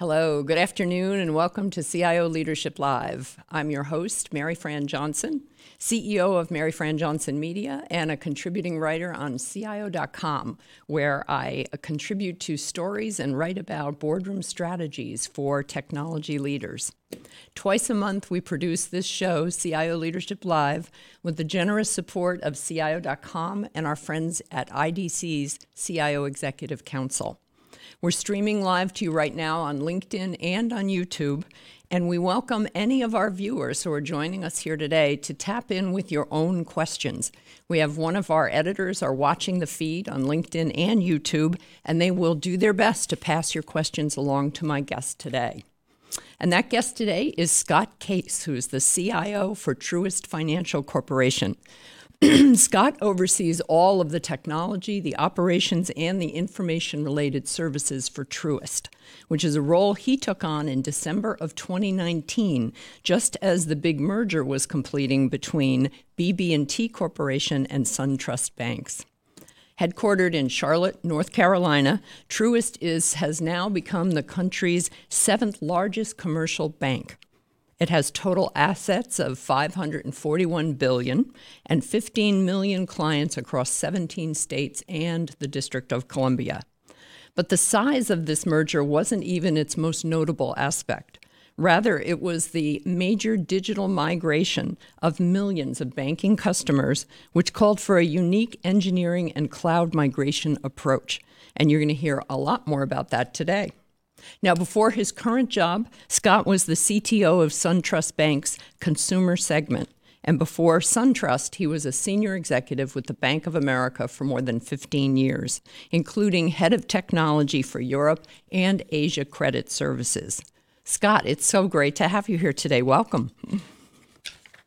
Hello, good afternoon, and welcome to CIO Leadership Live. I'm your host, Maryfran Johnson, CEO of Maryfran Johnson Media and a contributing writer on CIO.com, where I contribute to stories and write about boardroom strategies for technology leaders. Twice a month, we produce this show, CIO Leadership Live, with the generous support of CIO.com and our friends at IDC's CIO Executive Council. We're streaming live to you right now on LinkedIn and on YouTube, and we welcome any of our viewers who are joining us here today to tap in with your own questions. We have one of our editors are watching the feed on LinkedIn and YouTube, and they will do their best to pass your questions along to my guest today. And that guest today is Scott Case, who is the CIO for Truist Financial Corporation. Scott oversees all of the technology, the operations, and the information related services for Truist, which is a role he took on in December of 2019, just as the big merger was completing between BB&T Corporation and SunTrust Banks. Headquartered in Charlotte, North Carolina, Truist is, has now become the country's seventh largest commercial bank. It has total assets of 541 billion and 15 million clients across 17 states and the District of Columbia. But the size of this merger wasn't even its most notable aspect. Rather, it was the major digital migration of millions of banking customers, which called for a unique engineering and cloud migration approach. And you're going to hear a lot more about that today. Now, before his current job, Scott was the CTO of SunTrust Bank's consumer segment. And before SunTrust, he was a senior executive with the Bank of America for more than 15 years, including head of technology for Europe and Asia Credit Services. Scott, it's so great to have you here today. Welcome.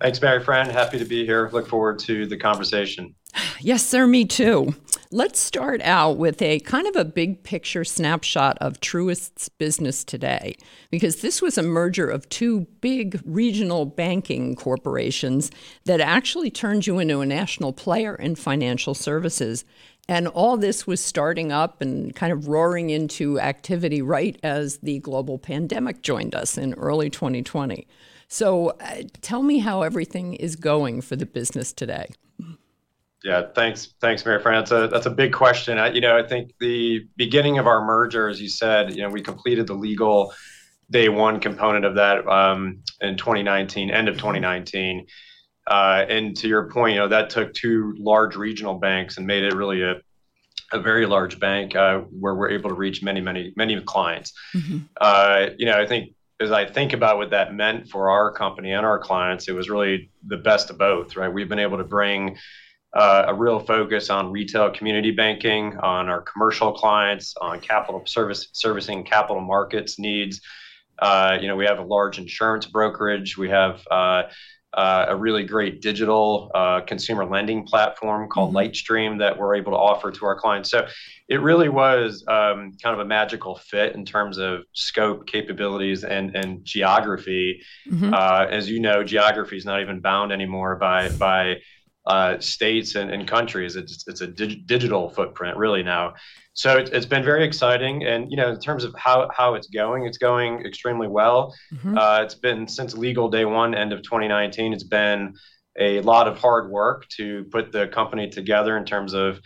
Thanks, Maryfran. Happy to be here. Look forward to the conversation. Yes, sir, me too. Let's start out with a kind of a big picture snapshot of Truist's business today, because this was a merger of two big regional banking corporations that actually turned you into a national player in financial services. And all this was starting up and kind of roaring into activity right as the global pandemic joined us in early 2020. So uh, tell me how everything is going for the business today. Yeah, thanks, thanks, Maryfran. That's a that's a big question. I, you know, I think the beginning of our merger, as you said, you know, we completed the legal day one component of that um, in 2019, end of 2019. Uh, and to your point, you know, that took two large regional banks and made it really a a very large bank uh, where we're able to reach many, many, many clients. Mm-hmm. Uh, you know, I think as I think about what that meant for our company and our clients, it was really the best of both, right? We've been able to bring a real focus on retail community banking, on our commercial clients, on capital service servicing capital markets needs. Uh, you know, we have a large insurance brokerage. We have uh, uh a really great digital uh, consumer lending platform called mm-hmm. Lightstream that we're able to offer to our clients. So it really was um, kind of a magical fit in terms of scope, capabilities, and and geography. Mm-hmm. Uh, as you know, geography is not even bound anymore by by uh, states and, and, countries. It's, it's a dig- digital footprint really now. So it, has been very exciting. And, you know, in terms of how, how it's going, it's going extremely well. Mm-hmm. Uh, it's been since legal day one, end of 2019, it's been a lot of hard work to put the company together in terms of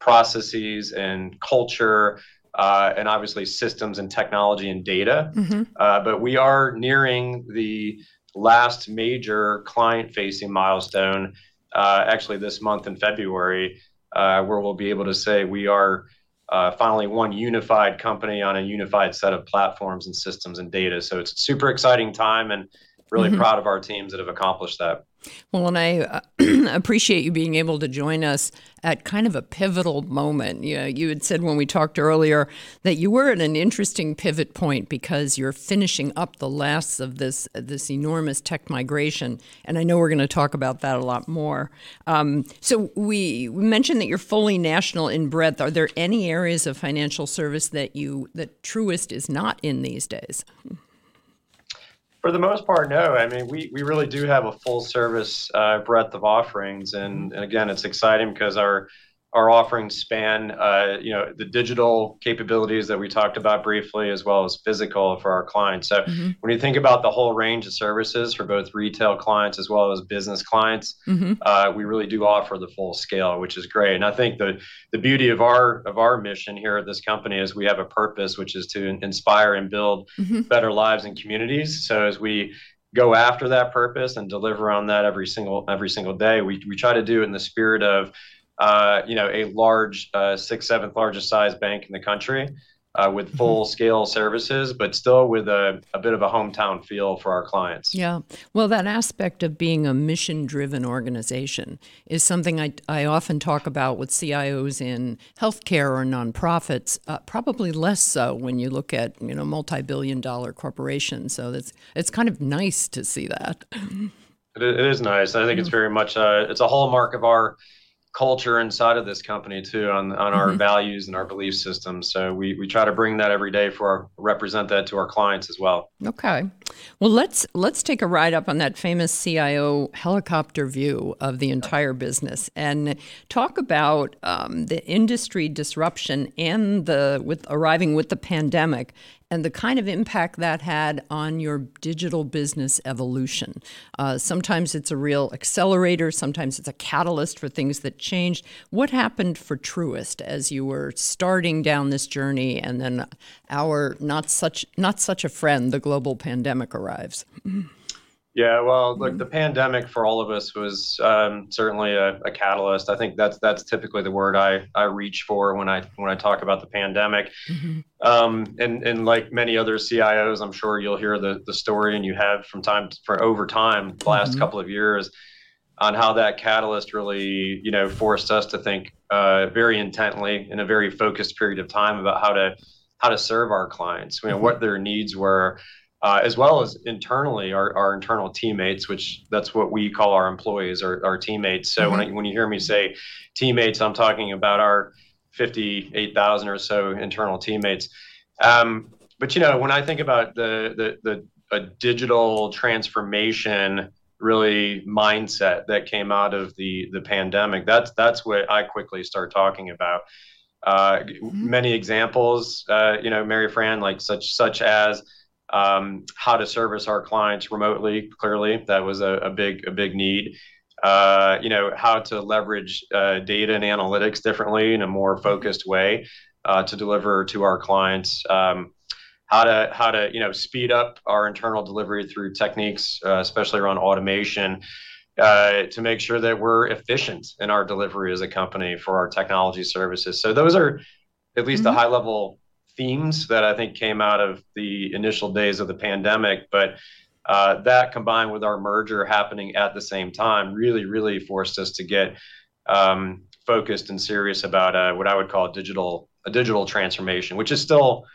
processes and culture. Uh, and obviously systems and technology and data. Mm-hmm. Uh, but we are nearing the last major client facing milestone uh, actually this month in February, uh, where we'll be able to say we are uh, finally one unified company on a unified set of platforms and systems and data. So it's a super exciting time and really mm-hmm. proud of our teams that have accomplished that. Well, and I uh, appreciate you being able to join us at kind of a pivotal moment. You, know, you had said when we talked earlier that you were at an interesting pivot point because you're finishing up the last of this this enormous tech migration, and I know we're going to talk about that a lot more. Um, so we, we mentioned that you're fully national in breadth. Are there any areas of financial service that you that Truist is not in these days? For the most part, no. I mean, we, we really do have a full service uh, breadth of offerings, and, and again, it's exciting because our our offerings span, you know, the digital capabilities that we talked about briefly, as well as physical for our clients. So mm-hmm. when you think about the whole range of services for both retail clients as well as business clients, mm-hmm. uh, we really do offer the full scale, which is great. And I think the the beauty of our of our mission here at this company is we have a purpose, which is to inspire and build mm-hmm. better lives and communities. So as we go after that purpose and deliver on that every single every single day, we we try to do it in the spirit of uh, you know, a large, uh, sixth, seventh largest size bank in the country uh, with mm-hmm. full scale services, but still with a, a bit of a hometown feel for our clients. Yeah. Well, that aspect of being a mission driven organization is something I, I often talk about with CIOs in healthcare or nonprofits, uh, probably less so when you look at, you know, multi billion dollar corporations. So it's, it's kind of nice to see that. It is nice. I think it's mm. very much, uh, it's a hallmark of our culture inside of this company too on, on our mm-hmm. values and our belief systems. So we, we try to bring that every day for our, represent that to our clients as well. Okay. Well let's let's take a ride up on that famous cio helicopter view of the entire business and talk about um, the industry disruption and the with arriving with the pandemic and the kind of impact that had on your digital business evolution. Uh, sometimes it's a real accelerator, sometimes it's a catalyst for things that changed. What happened for Truist as you were starting down this journey, and then our not such not such a friend, the global pandemic arrives? Yeah, well, look, the pandemic for all of us was um, certainly a, a, catalyst. I think that's that's typically the word I, I reach for when I when I talk about the pandemic. Mm-hmm. Um, and and like many other CIOs, I'm sure you'll hear the the story, and you have from time to, for over time, the last mm-hmm. couple of years, on how that catalyst really you know forced us to think uh, very intently in a very focused period of time about how to how to serve our clients, you know, mm-hmm. what their needs were uh, as well as internally our, our internal teammates, which that's what we call our employees or our teammates. So mm-hmm. when, I, when you hear me say teammates, I'm talking about our 58,000 or so internal teammates. Um, but you know, when I think about the the the a digital transformation really mindset that came out of the the pandemic, that's that's what I quickly start talking about. Uh, mm-hmm. Many examples, uh, you know, Maryfran, like such such as um, how to service our clients remotely. Clearly, that was a, a big a big need. Uh, you know how to leverage uh, data and analytics differently in a more focused way uh, to deliver to our clients. Um, how to how to you know speed up our internal delivery through techniques, uh, especially around automation. Uh, to make sure that we're efficient in our delivery as a company for our technology services. So those are at least mm-hmm. high level themes that I think came out of the initial days of the pandemic. But uh, that combined with our merger happening at the same time really, really forced us to get um, focused and serious about uh, what I would call a digital a digital transformation, which is still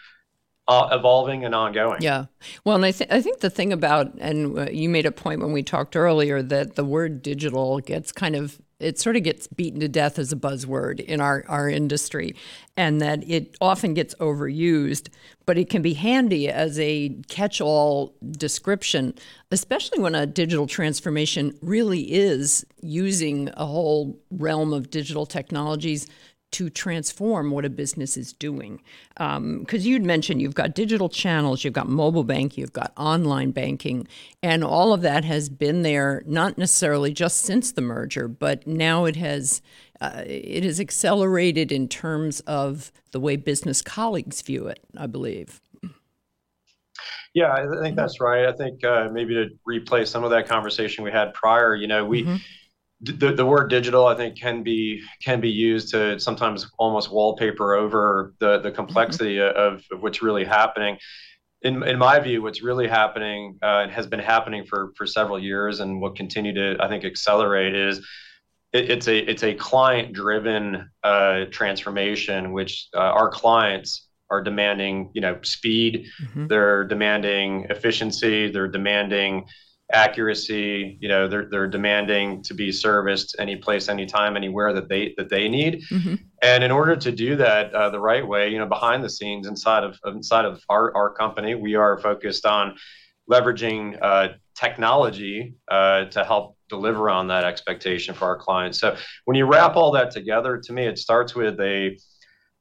uh, evolving and ongoing. Yeah. Well, and I, th- I think the thing about, and uh, you made a point when we talked earlier that the word digital gets kind of it sort of gets beaten to death as a buzzword in our, our industry, and that it often gets overused, but it can be handy as a catch all description, especially when a digital transformation really is using a whole realm of digital technologies to transform what a business is doing. Because um, you'd mentioned you've got digital channels, you've got mobile banking, you've got online banking, and all of that has been there not necessarily just since the merger, but now it has uh, it has accelerated in terms of the way business colleagues view it. I believe. Yeah, I think that's right. I think uh, maybe to replay some of that conversation we had prior, you know, we. Mm-hmm the, the word digital i think can be can be used to sometimes almost wallpaper over the the complexity mm-hmm. of, of, what's really happening in, in my view what's really happening uh, and has been happening for for several years and will continue to i think accelerate is it, it's a it's a client driven uh, transformation which uh, our clients are demanding you know speed mm-hmm. they're demanding efficiency they're demanding accuracy you know they're, they're demanding to be serviced any place anytime anywhere that they that they need mm-hmm. and in order to do that uh, the right way you know behind the scenes inside of inside of our, our company we are focused on leveraging uh, technology uh, to help deliver on that expectation for our clients. So when you wrap all that together, to me, it starts with a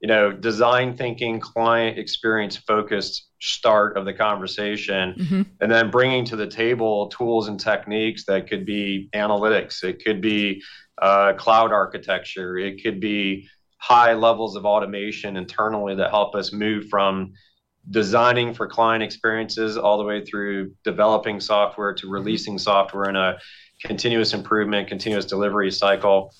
you know design thinking client experience focused start of the conversation mm-hmm. and then bringing to the table tools and techniques that could be analytics it could be uh, cloud architecture it could be high levels of automation internally that help us move from designing for client experiences all the way through developing software to releasing software in a continuous improvement, continuous delivery cycle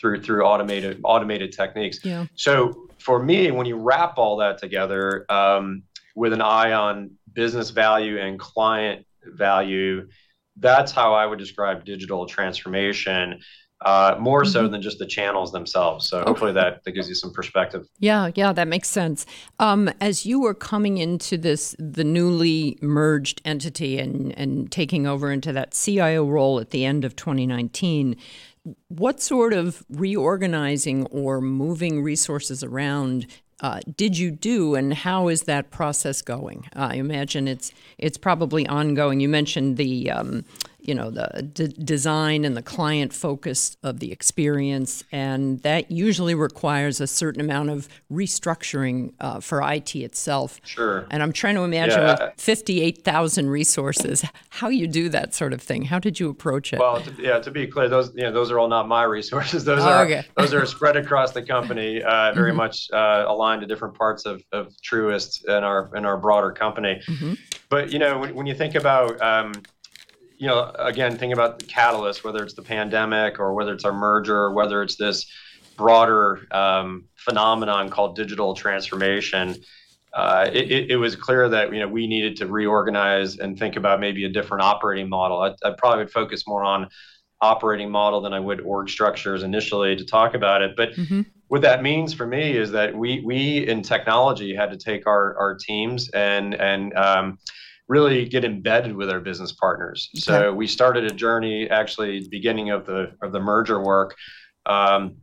through through automated automated techniques. Yeah. So for me, when you wrap all that together um, with an eye on business value and client value, that's how I would describe digital transformation uh, more mm-hmm. so than just the channels themselves. So okay. hopefully that, that gives you some perspective. Yeah, yeah, that makes sense. Um, as you were coming into this, the newly merged entity and, and taking over into that CIO role at the end of 2019, what sort of reorganizing or moving resources around uh, did you do, and how is that process going? I imagine it's it's probably ongoing. You mentioned the um, you know the d- design and the client focus of the experience and that usually requires a certain amount of restructuring uh, for IT itself sure and I'm trying to imagine yeah. 58,000 resources how you do that sort of thing how did you approach it well to, yeah to be clear those you know those are all not my resources those oh, are okay. those are spread across the company uh, very mm-hmm. much uh, aligned to different parts of, of Truist and our in our broader company mm-hmm. but you know when, when you think about um, you know, again, thinking about the catalyst, whether it's the pandemic or whether it's our merger, or whether it's this broader um, phenomenon called digital transformation, uh, it, it, was clear that you know we needed to reorganize and think about maybe a different operating model. I, I probably would focus more on operating model than I would org structures initially to talk about it. But mm-hmm. what that means for me is that we we in technology had to take our our teams and and um, really get embedded with our business partners. Okay. So we started a journey actually beginning of the of the merger work um,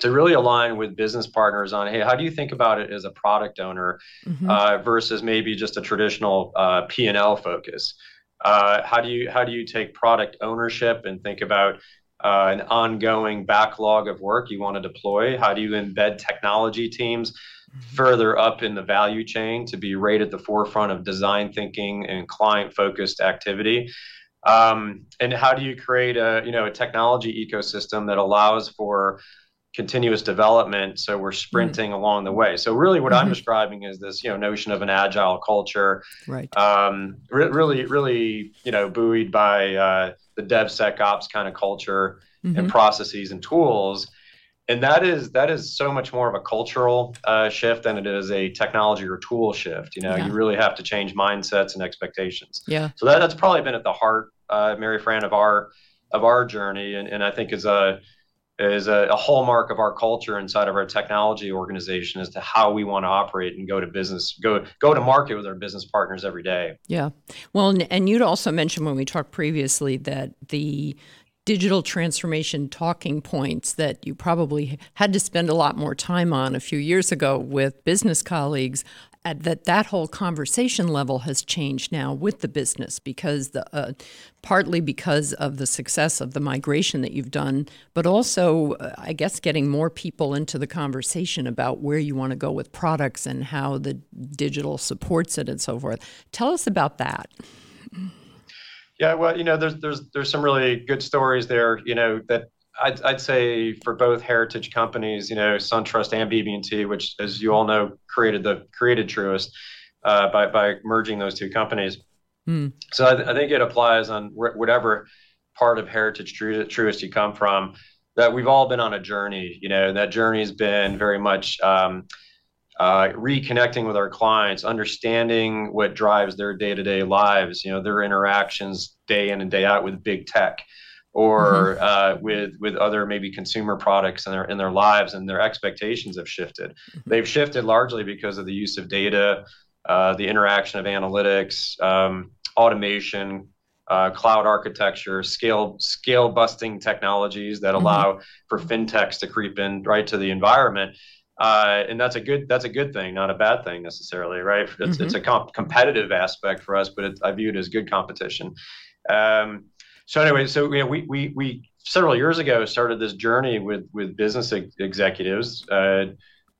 to really align with business partners on hey how do you think about it as a product owner mm-hmm. uh, versus maybe just a traditional uh, P and L focus. Uh, how do you how do you take product ownership and think about uh, an ongoing backlog of work you want to deploy? How do you embed technology teams further up in the value chain to be right at the forefront of design thinking and client focused activity? Um, and how do you create a you know a technology ecosystem that allows for continuous development so we're sprinting mm along the way so really what mm-hmm. i'm describing is this you know notion of an agile culture right um, re- really really you know buoyed by uh, the devsecops kind of culture mm-hmm. and processes and tools and that is that is so much more of a cultural uh, shift than it is a technology or tool shift you know yeah. you really have to change mindsets and expectations yeah so that, that's probably been at the heart uh, maryfran of our of our journey and, and i think is a is a, a, hallmark of our culture inside of our technology organization as to how we want to operate and go to business, go go to market with our business partners every day. Yeah, well, and you'd also mentioned when we talked previously that the digital transformation talking points that you probably had to spend a lot more time on a few years ago with business colleagues that that whole conversation level has changed now with the business because the uh, partly because of the success of the migration that you've done, but also uh, I guess getting more people into the conversation about where you want to go with products and how the digital supports it and so forth. Tell us about that. Yeah, well, you know, there's there's there's some really good stories there. You know that I'd, I'd say for both heritage companies, you know, SunTrust and BB&T, which, as you all know, created the created Truist uh, by by merging those two companies. Mm. So I, th- I, think it applies on wh- whatever part of heritage Truist you come from. That we've all been on a journey, you know, and that journey has been very much um, uh, reconnecting with our clients, understanding what drives their day-to-day lives, you know, their interactions day in and day out with big tech or mm-hmm. uh, with with other maybe consumer products in their in their lives and their expectations have shifted. Mm-hmm. They've shifted largely because of the use of data, uh, the interaction of analytics, um, automation, uh, cloud architecture, scale scale busting technologies that mm-hmm. allow for fintechs to creep in right to the environment. Uh, and that's a good that's a good thing, not a bad thing necessarily, right? It's, mm-hmm. it's a comp- competitive aspect for us, but it, I view it as good competition. Um, so anyway, so you know, we we we several years ago started this journey with with business ex- executives. Uh,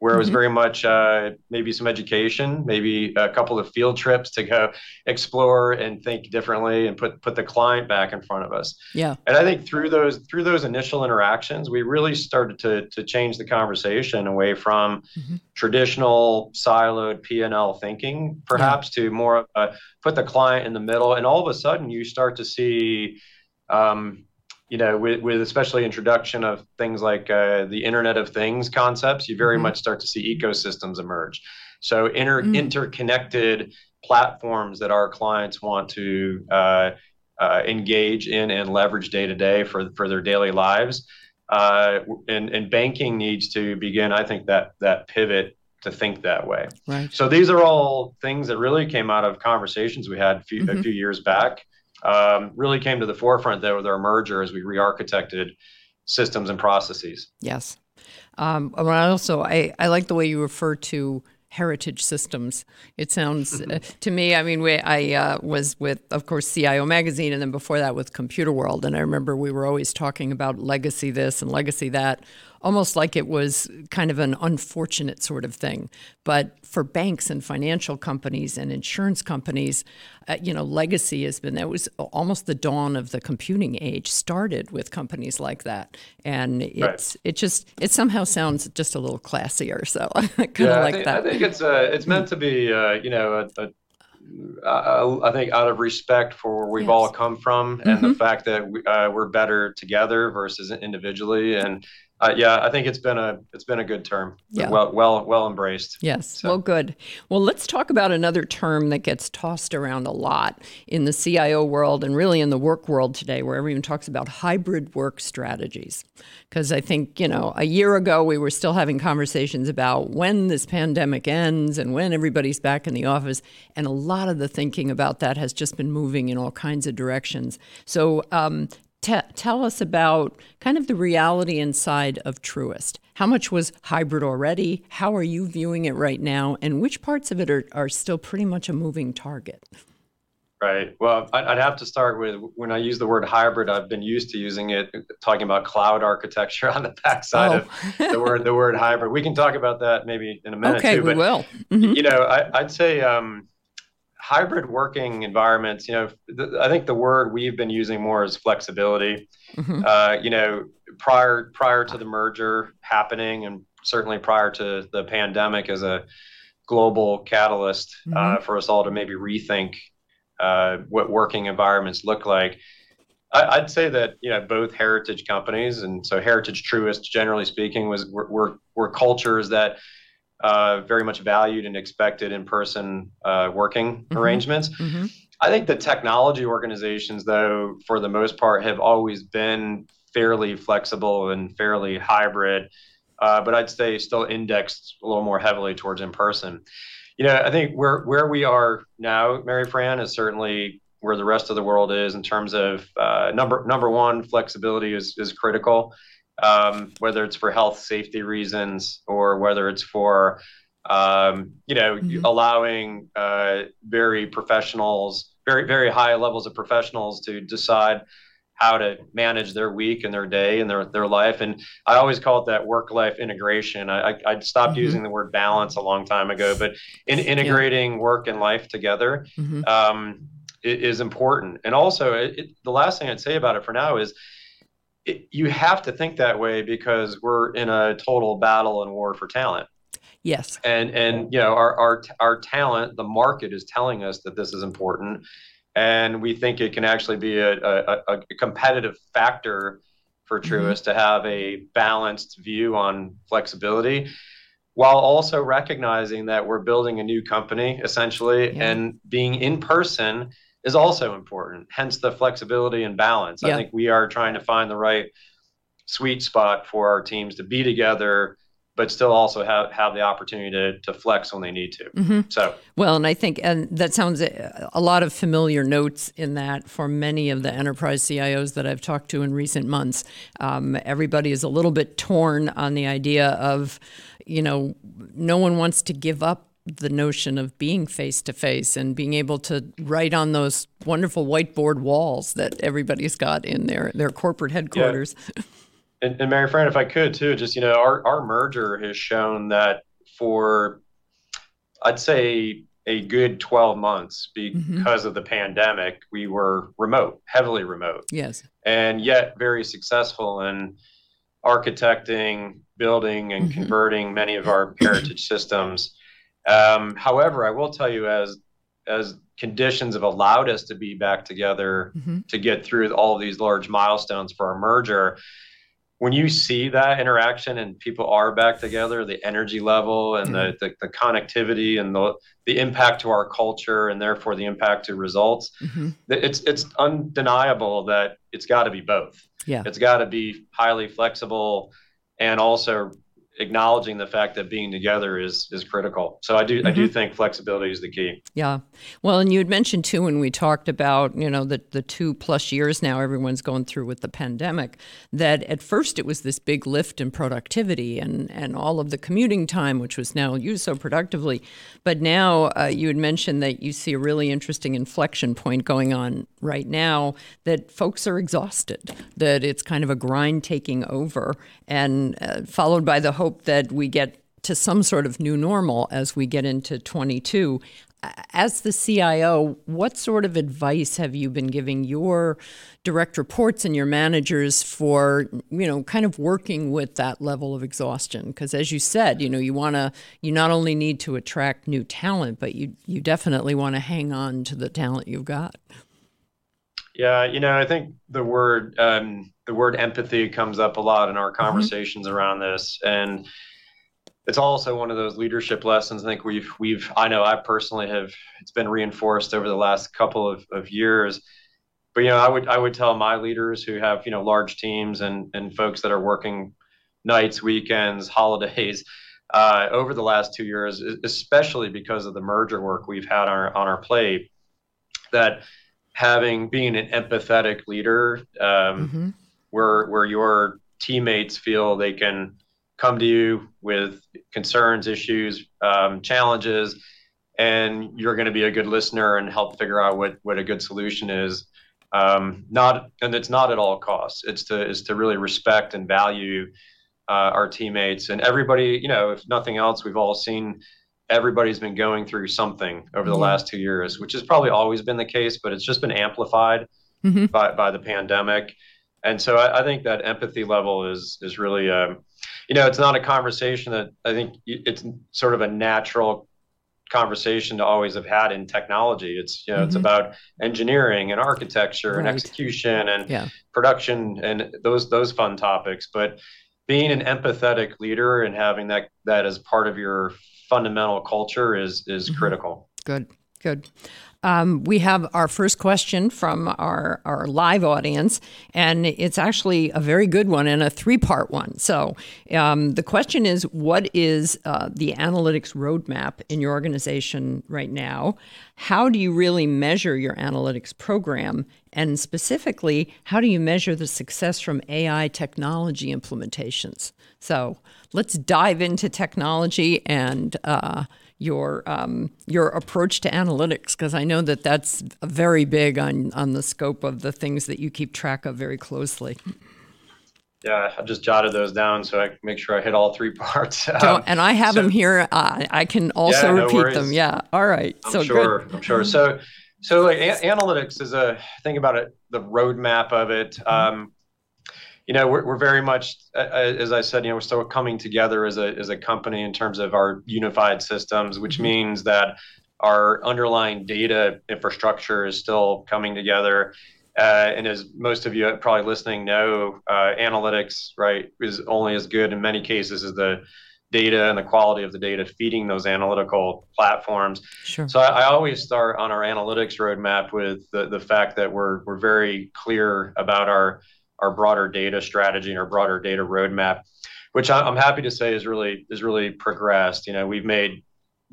where it was mm-hmm. very much uh, maybe some education, maybe a couple of field trips to go explore and think differently and put put the client back in front of us. Yeah. And I think through those through those initial interactions, we really started to to change the conversation away from mm-hmm. traditional siloed P and L thinking, perhaps yeah. to more uh, put the client in the middle. And all of a sudden, you start to see. Um, you know, with, with especially introduction of things like uh, the Internet of Things concepts, you very mm-hmm. much start to see ecosystems emerge. So inter- mm. interconnected platforms that our clients want to uh, uh, engage in and leverage day to day for for their daily lives. Uh, and, and banking needs to begin, I think, that that pivot to think that way. Right. So these are all things that really came out of conversations we had a few, mm-hmm. a few years back um, really came to the forefront there with our merger as we re-architected systems and processes. Yes. Um, also, I, I like the way you refer to heritage systems. It sounds uh, to me. I mean, we, I uh, was with, of course, CIO magazine, and then before that with Computerworld. and I remember we were always talking about legacy this and legacy that almost like it was kind of an unfortunate sort of thing. But for banks and financial companies and insurance companies, uh, you know, legacy has been that was almost the dawn of the computing age. Started with companies like that, and it's right. it just it somehow sounds just a little classier. So I kind of yeah, like I think, that. I think it's uh, it's meant to be uh, you know a, a uh, I think out of respect for where we've yes. all come from and mm-hmm. the fact that we, uh, we're better together versus individually, and uh, yeah, I think it's been a it's been a good term. Yeah. Well well well embraced. Yes. So. Well good. Well, let's talk about another term that gets tossed around a lot in the CIO world and really in the work world today where everyone talks about hybrid work strategies. Because I think, you know, a year ago we were still having conversations about when this pandemic ends and when everybody's back in the office and a lot of the thinking about that has just been moving in all kinds of directions. So, um, T- tell us about kind of the reality inside of Truist. How much was hybrid already? How are you viewing it right now? And which parts of it are, are still pretty much a moving target? Right. Well, I'd have to start with when I use the word hybrid, I've been used to using it talking about cloud architecture on the backside oh. of the word the word hybrid. We can talk about that maybe in a minute okay, too. we but, will. Mm-hmm. You know, I, would say um, hybrid working environments, you know, th- I think the word we've been using more is flexibility. Mm-hmm. Uh, you know, prior prior to the merger happening, and certainly prior to the pandemic as a global catalyst uh, mm-hmm. uh, for us all to maybe rethink uh, what working environments look like. I, would say that you know both heritage companies, and so Heritage Truist, generally speaking, was were, were, were cultures that uh, very much valued and expected in person uh, working mm-hmm. arrangements. Mm-hmm. I think the technology organizations, though, for the most part, have always been fairly flexible and fairly hybrid, uh, but I'd say still indexed a little more heavily towards in person. You know, I think where where we are now, Maryfran, is certainly where the rest of the world is in terms of uh, number number one, flexibility is is critical um, whether it's for health safety reasons or whether it's for um, you know mm-hmm. allowing uh, very professionals very very high levels of professionals to decide how to manage their week and their day and their, their life and i always call it that work life integration i, I, I stopped mm-hmm. using the word balance a long time ago but in, integrating yeah. work and life together mm-hmm. um, is important and also it, it, the last thing i'd say about it for now is it, you have to think that way because we're in a total battle and war for talent. Yes. And and you know our our our talent, the market is telling us that this is important, and we think it can actually be a a, a competitive factor for mm-hmm. Truist mm-hmm. to have a balanced view on flexibility, while also recognizing that we're building a new company essentially, yeah. and being in person is also important. Hence the flexibility and balance. Yeah. I think we are trying to find the right sweet spot for our teams to be together but still also have, have the opportunity to, to flex when they need to. Mm-hmm. So well, and I think and that sounds a, a lot of familiar notes in that for many of the enterprise CIOs that I've talked to in recent months. Um, everybody is a little bit torn on the idea of, you know, no one wants to give up the notion of being face to face and being able to write on those wonderful whiteboard walls that everybody's got in their their corporate headquarters. Yeah. And, and Maryfran, if I could too, just you know, our our merger has shown that for I'd say a good 12 months mm-hmm. because mm-hmm. of the pandemic we were remote heavily remote yes and yet very successful in architecting building and mm-hmm. converting many of our heritage systems um, however i will tell you as as conditions have allowed us to be back together mm-hmm. to get through all of these large milestones for our merger when you see that interaction and people are back together, the energy level and mm-hmm. the, the, the connectivity and the the impact to our culture and therefore the impact to results, mm-hmm. it's it's undeniable that it's got to be both. Yeah, it's got to be highly flexible and also acknowledging the fact that being together is is critical. So I do mm-hmm. I do mm-hmm. think flexibility is the key. Yeah. Well, and you had mentioned too when we talked about, you know, the the 2 plus years now everyone's going through with the pandemic that at first it was this big lift in productivity and and all of the commuting time which was now used so productively. But now uh, you had mentioned that you see a really interesting inflection point going on right now that folks are exhausted, that it's kind of a grind taking over and uh, followed by the hope that we get to some sort of new normal as we get into 22. As the CIO, what sort of advice have you been giving your direct reports and your managers for, you know, kind of working with that level of exhaustion? Because as you said, you know, you want to, you not only need to attract new talent, but you you definitely want to hang on to the talent you've got. Yeah, you know, I think the word um, the word empathy comes up a lot in our mm-hmm. conversations mm-hmm. around this, and it's also one of those leadership lessons. I think we've we've I know I personally have it's been reinforced over the last couple of, of years. But you know, I would I would tell my leaders who have you know large teams and and folks that are working nights, weekends, holidays. Uh, over the last two years, especially because of the merger work we've had on our, on our plate, that having being an empathetic leader um, mm-hmm. where where your teammates feel they can come to you with concerns issues um, challenges and you're going to be a good listener and help figure out what what a good solution is. Um, not and it's not at all costs. It's to is to really respect and value uh, our teammates. And everybody you know if nothing else we've all seen everybody's been going through something over the yeah. last two years, which has probably always been the case, but it's just been amplified mm-hmm. by, by the pandemic. And so I, I, think that empathy level is is really, um, you know, it's not a conversation that I think it's sort of a natural conversation to always have had in technology. It's you know, mm-hmm. it's about engineering and architecture right. and execution and yeah. production and those those fun topics. But being an empathetic leader and having that that as part of your fundamental culture is is mm-hmm. critical. Good, good. Um, we have our first question from our, our live audience, and it's actually a very good one and a three part one. So, um, the question is What is uh, the analytics roadmap in your organization right now? How do you really measure your analytics program? And specifically, how do you measure the success from AI technology implementations? So, let's dive into technology and uh, your um, your approach to analytics because I know that that's very big on on the scope of the things that you keep track of very closely. Yeah, I just jotted those down so I make sure I hit all three parts. Um, and I have so, them here. Uh, I can also yeah, no repeat worries. them. Yeah. All right. I'm so sure. Good. I'm sure. So, so like a- analytics is a think about it, the roadmap of it. Mm-hmm. Um, you know, we're, we're very much, uh, as I said, you know, we're still coming together as a, as a company in terms of our unified systems, which mm-hmm. means that our underlying data infrastructure is still coming together. Uh, and as most of you probably listening know, uh, analytics, right, is only as good in many cases as the data and the quality of the data feeding those analytical platforms. Sure. So I, I, always start on our analytics roadmap with the, the fact that we're, we're very clear about our our broader data strategy and our broader data roadmap, which I'm happy to say is really is really progressed. You know, we've made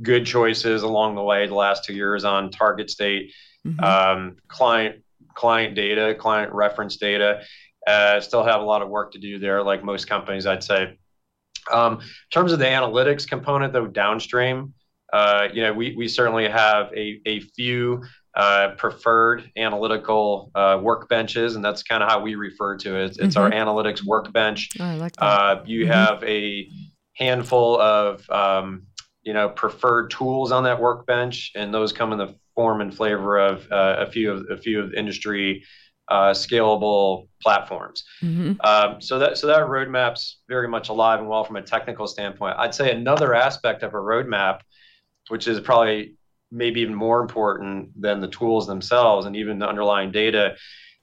good choices along the way the last two years on target state, mm-hmm. um, client client data, client reference data. Uh, still have a lot of work to do there, like most companies, I'd say. Um, in terms of the analytics component, though, downstream, uh, you know, we, we certainly have a, a few uh, preferred analytical uh, workbenches, and that's kind of how we refer to it. It's mm-hmm. our analytics workbench. Oh, I like that. Uh, you mm-hmm. have a handful of um, you know preferred tools on that workbench, and those come in the form and flavor of uh, a few of a few of industry uh, scalable platforms. Mm-hmm. Um, so that so that roadmap's very much alive and well from a technical standpoint. I'd say another aspect of a roadmap, which is probably maybe even more important than the tools themselves and even the underlying data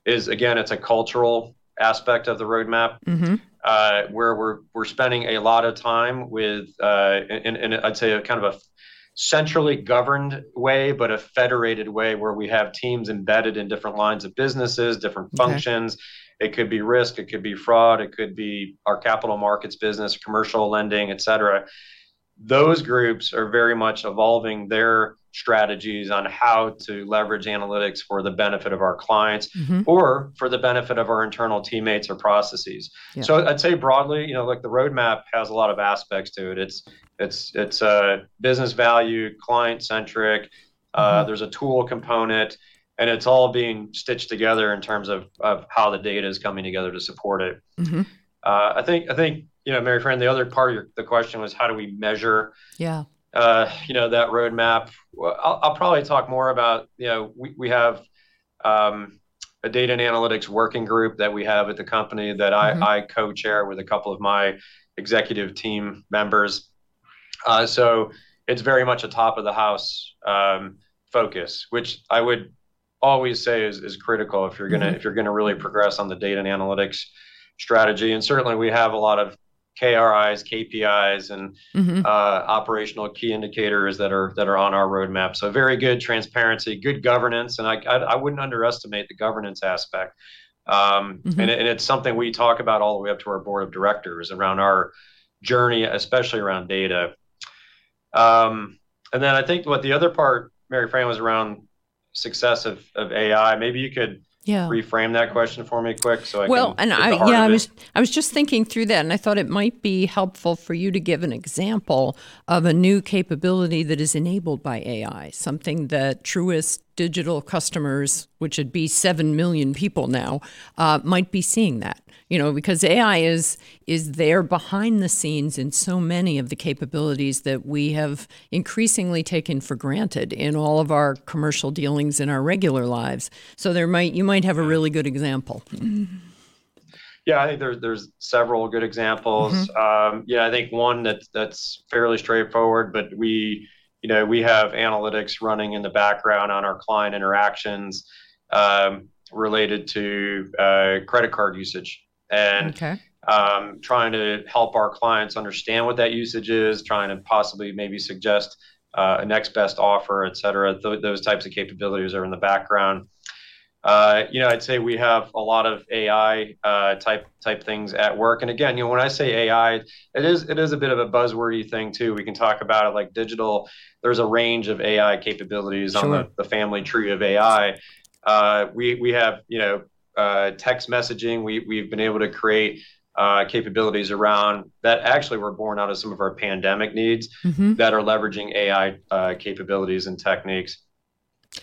is again it's a cultural aspect of the roadmap mm-hmm. uh, where we're we're spending a lot of time with uh, in, in I'd say a kind of a centrally governed way but a federated way where we have teams embedded in different lines of businesses different okay. functions it could be risk it could be fraud it could be our capital markets business commercial lending et cetera those groups are very much evolving their strategies on how to leverage analytics for the benefit of our clients mm-hmm. or for the benefit of our internal teammates or processes. Yeah. So I'd say broadly, you know, like the roadmap has a lot of aspects to it. It's it's it's a uh, business value, client centric. Uh, mm-hmm. There's a tool component, and it's all being stitched together in terms of, of how the data is coming together to support it. Mm-hmm. Uh, I think I think you know, Maryfran, the other part of your, the question was how do we measure yeah uh, you know, that roadmap. I'll, I'll, probably talk more about, you know, we, we have um, a data and analytics working group that we have at the company that mm-hmm. I, I co-chair with a couple of my executive team members. Uh, so it's very much a top of the house um, focus, which I would always say is, is critical if you're gonna mm-hmm. if you're gonna really progress on the data and analytics strategy. And certainly we have a lot of KRIs, KPIs, and mm-hmm. uh, operational key indicators that are that are on our roadmap. So very good transparency, good governance, and I I, I wouldn't underestimate the governance aspect. Um, mm-hmm. and, and it's something we talk about all the way up to our board of directors around our journey, especially around data. Um, and then I think what the other part, Maryfran, was around success of, of AI. Maybe you could yeah. reframe that question for me quick so I well and I yeah I was I was just thinking through that and I thought it might be helpful for you to give an example of a new capability that is enabled by AI something that Truist digital customers which would be 7 million people now uh, might be seeing that you know because ai is is there behind the scenes in so many of the capabilities that we have increasingly taken for granted in all of our commercial dealings in our regular lives. So there might you might have a really good example. Yeah i think there's there's several good examples. Mm-hmm. um, yeah i think one that that's fairly straightforward but we you know we have analytics running in the background on our client interactions um, related to uh, credit card usage and okay. um, trying to help our clients understand what that usage is, trying to possibly maybe suggest uh, a next best offer, et cetera. Th- those types of capabilities are in the background. Uh, you know, I'd say we have a lot of AI uh, type type things at work. And again, you know, when I say AI, it is it is a bit of a buzzwordy thing too. We can talk about it like digital. There's a range of AI capabilities sure. on the, the family tree of AI. Uh, we we have you know uh, text messaging. We, we've been able to create uh, capabilities around that actually were born out of some of our pandemic needs mm-hmm. that are leveraging AI uh, capabilities and techniques.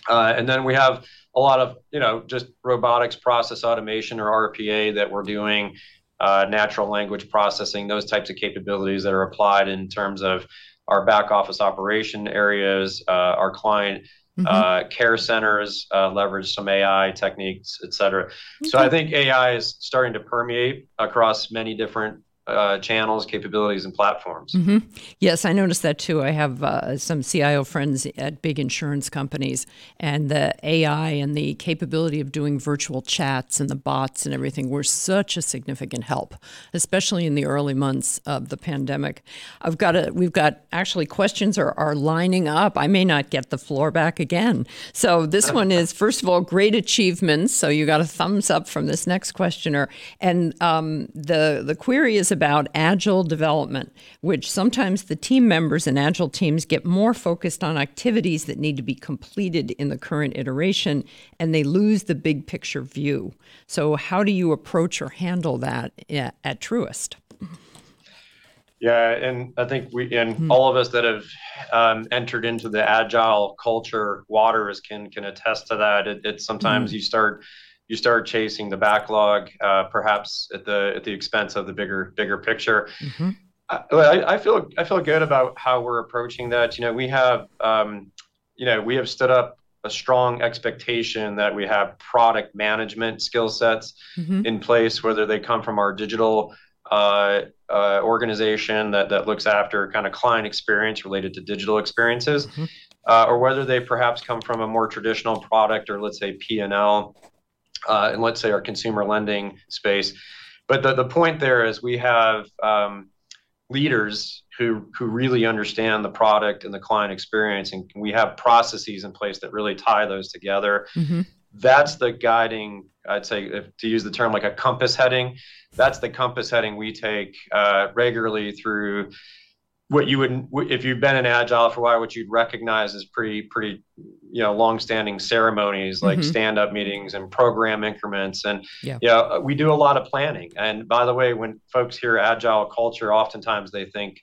Uh, and then we have a lot of, you know, just robotics process automation or RPA that we're doing, uh, natural language processing, those types of capabilities that are applied in terms of our back office operation areas, uh, our client Mm-hmm. Uh, care centers uh, leverage some AI techniques, et cetera. Okay. So I think AI is starting to permeate across many different uh, channels, capabilities, and platforms. Mm-hmm. Yes, I noticed that too. I have uh, some CIO friends at big insurance companies, and the AI and the capability of doing virtual chats and the bots and everything were such a significant help, especially in the early months of the pandemic. I've got a, we've got actually questions are, are lining up. I may not get the floor back again. So this one is first of all great achievements. So you got a thumbs up from this next questioner, and um, the the query is about agile development, which sometimes the team members in agile teams get more focused on activities that need to be completed in the current iteration and they lose the big picture view. So, how do you approach or handle that at Truist? Yeah, and I think we and mm-hmm. all of us that have um, entered into the agile culture waters can can attest to that. It, it's sometimes mm-hmm. you start you start chasing the backlog, uh, perhaps at the at the expense of the bigger bigger picture. Mm-hmm. I, I, feel I feel good about how we're approaching that. You know, we have um, you know we have stood up a strong expectation that we have product management skill sets mm-hmm. in place, whether they come from our digital uh, uh, organization that, that looks after kind of client experience related to digital experiences, mm-hmm. uh, or whether they perhaps come from a more traditional product or let's say P&L, uh, and let's say our consumer lending space. But the, the point there is we have um, leaders who, who really understand the product and the client experience, and we have processes in place that really tie those together. Mm-hmm. That's the guiding I'd say if, to use the term like a compass heading, that's the compass heading we take uh, regularly through what you would if you've been in agile for a while, what you'd recognize as pretty pretty you know long-standing ceremonies like mm-hmm. stand-up meetings and program increments and yeah. you know, we do a lot of planning. And by the way, when folks hear agile culture, oftentimes they think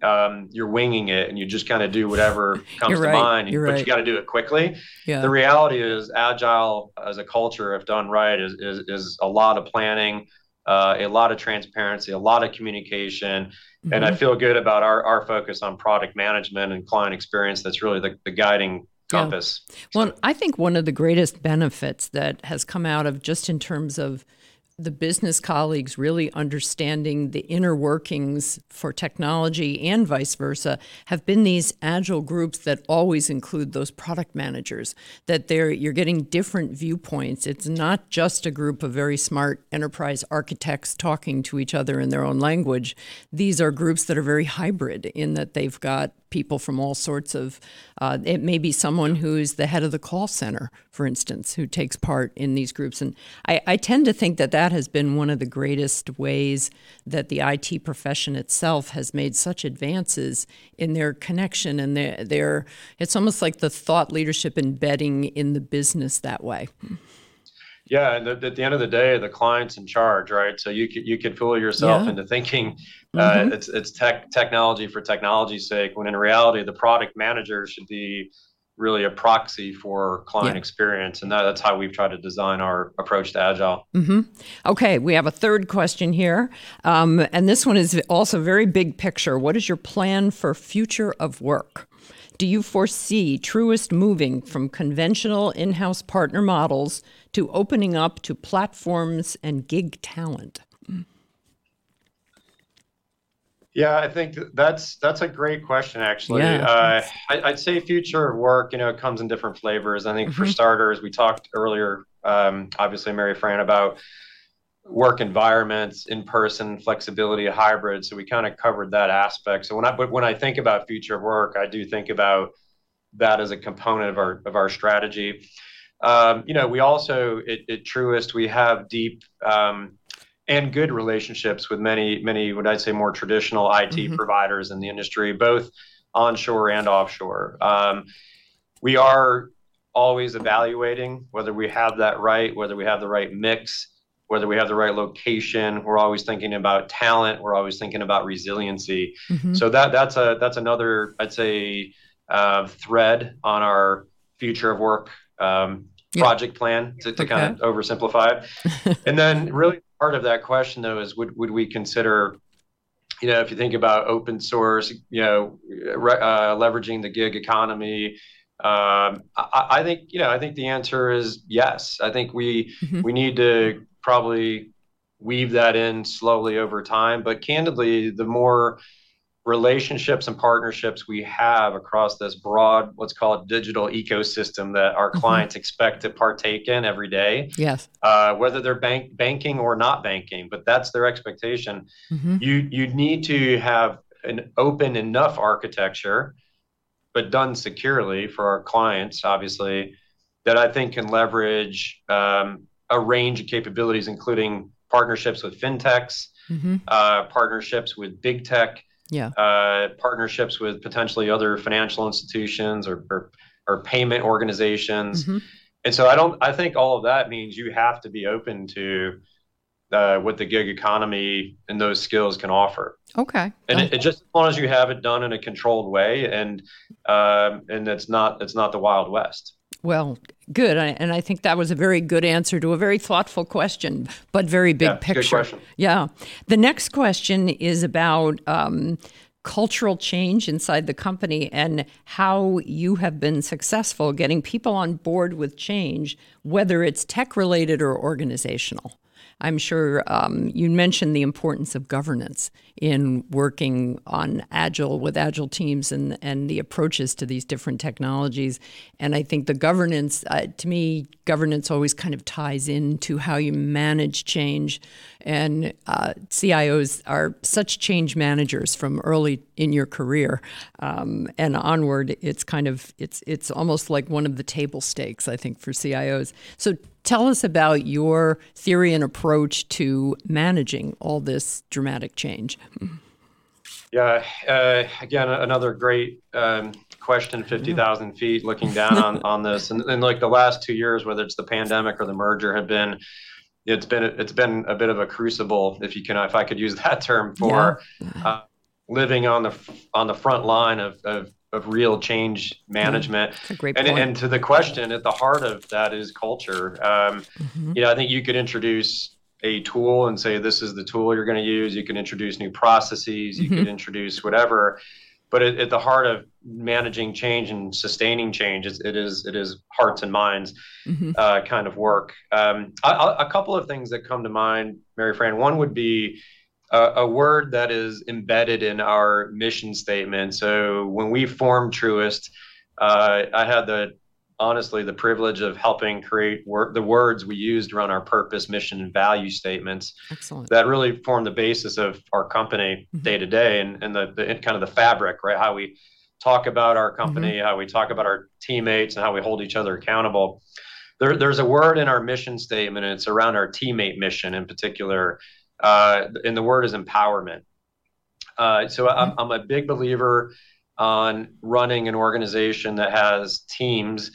um, you're winging it and you just kind of do whatever comes to mind, but right. you got to do it quickly. Yeah. The reality is, agile as a culture, if done right, is is, is a lot of planning, uh, a lot of transparency, a lot of communication, mm-hmm. and I mm-hmm. feel good about our our focus on product management and client experience. That's really the, the guiding compass. Yeah. Well, I think one of the greatest benefits that has come out of just in terms of the business colleagues really understanding the inner workings for technology and vice versa have been these agile groups that always include those product managers that they're you're getting different viewpoints it's not just a group of very smart enterprise architects talking to each other in their own language these are groups that are very hybrid in that they've got people from all sorts of. Uh, it may be someone who's the head of the call center, for instance, who takes part in these groups. And I, I tend to think that that has been one of the greatest ways that the IT profession itself has made such advances in their connection and their, their it's almost like the thought leadership embedding in the business that way. Yeah, and at the end of the day, the client's in charge, right? So you could you could fool yourself yeah. into thinking uh, mm-hmm. it's it's tech technology for technology's sake, when in reality, the product manager should be really a proxy for client yeah. experience, and that, that's how we've tried to design our approach to agile. Mm-hmm. Okay, we have a third question here, um, and this one is also very big picture. What is your plan for future of work? do you foresee Truist moving from conventional in house partner models to opening up to platforms and gig talent? Yeah, I think that's that's a great question. Actually, yeah. uh, I, would say future work, you know, it comes in different flavors. I think mm-hmm. for starters, we talked earlier, um, obviously, Maryfran, about work environments, in person, flexibility, hybrid. So we kind of covered that aspect. So when I but when I think about future of work, I do think about that as a component of our of our strategy. Um, you know, we also at, at, Truist we have deep um, and good relationships with many many what I'd say more traditional IT mm-hmm. providers in the industry, both onshore and offshore. Um, we are always evaluating whether we have that right, whether we have the right mix whether we have the right location. We're always thinking about talent. We're always thinking about resiliency. Mm-hmm. So that that's a that's another I'd say uh, thread on our future of work um, yeah. project plan to, to okay. kind of oversimplify it. and then really part of that question though is would would we consider you know, if you think about open source, you know, uh, leveraging the gig economy, um, I, I, think you know, I think the answer is yes. I think we mm-hmm. we need to probably weave that in slowly over time. But candidly, the more relationships and partnerships we have across this broad, let's call it digital ecosystem that our mm-hmm. clients expect to partake in every day. Yes. Uh, whether they're bank banking or not banking, but that's their expectation. Mm-hmm. You you need to have an open enough architecture, but done securely for our clients, obviously, that I think can leverage um, a range of capabilities, including partnerships with fintechs, mm-hmm. uh, partnerships with big tech, yeah. uh, partnerships with potentially other financial institutions or, or, or payment organizations. Mm-hmm. And so I don't. I think all of that means you have to be open to uh, what the gig economy and those skills can offer. Okay. And it, it, just as long as you have it done in a controlled way, and um, and it's not it's not the Wild West. Well, good, and I think that was a very good answer to a very thoughtful question, but very big yeah, picture. Yeah. The next question is about. Um, cultural change inside the company and how you have been successful getting people on board with change, whether it's tech related or organizational. I'm sure um, you mentioned the importance of governance in working on agile with agile teams and and the approaches to these different technologies. And I think the governance, uh, to me, governance always kind of ties into how you manage change. And uh, CIOs are such change managers from early in your career um, and onward. It's kind of it's it's almost like one of the table stakes, I think, for CIOs. So Tell us about your theory and approach to managing all this dramatic change. Yeah, uh, again, another great um, question, 50,000 feet looking down on, on this. And, and like the last two years, whether it's the pandemic or the merger, have been it's been it's been a bit of a crucible, if you can, if I could use that term, for yeah. uh, living on the on the front line of, of of real change management. And, and to the question, at the heart of that is culture. Um, mm-hmm. You know, I think you could introduce a tool and say this is the tool you're going to use. You can introduce new processes. You mm-hmm. could introduce whatever. But at, at, the heart of managing change and sustaining change, it is it is hearts and minds mm-hmm. uh, kind of work. Um, I, I, a couple of things that come to mind, Maryfran. One would be a, word that is embedded in our mission statement. So when we formed Truist, uh, I had the honestly the privilege of helping create wor- the words we used around our purpose, mission, and value statements. Excellent. That really formed the basis of our company day to day and, and the, the kind of the fabric, right? How we talk about our company, mm-hmm. how we talk about our teammates, and how we hold each other accountable. There, there's a word in our mission statement, and it's around our teammate mission in particular uh, and the word is empowerment. Uh, so I'm, I'm, a big believer on running an organization that has teams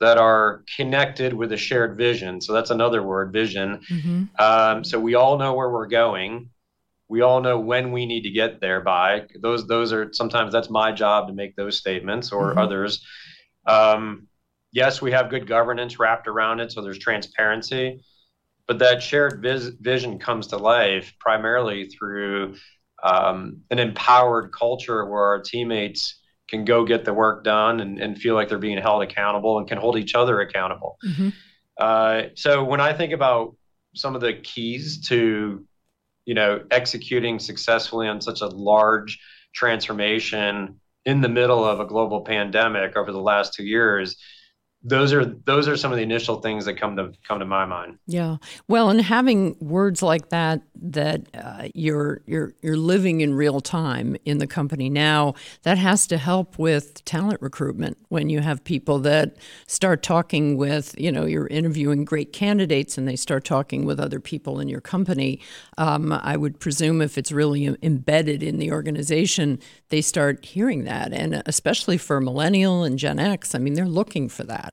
that are connected with a shared vision. So that's another word, vision. Mm-hmm. Um, so we all know where we're going. We all know when we need to get there by. Those those are sometimes that's my job to make those statements or mm-hmm. others. Um, yes, we have good governance wrapped around it, so there's transparency but that shared vis- vision comes to life primarily through um, an empowered culture where our teammates can go get the work done and, and, feel like they're being held accountable and can hold each other accountable. Mm-hmm. Uh, so when I think about some of the keys to, you know, executing successfully on such a large transformation in the middle of a global pandemic over the last two years, those are those are some of the initial things that come to come to my mind. Yeah, well, and having words like that that uh, you're you're you're living in real time in the company now, that has to help with talent recruitment. When you have people that start talking with, you know, you're interviewing great candidates, and they start talking with other people in your company. Um, I would presume if it's really embedded in the organization, they start hearing that, and especially for millennial and Gen X, I mean, they're looking for that.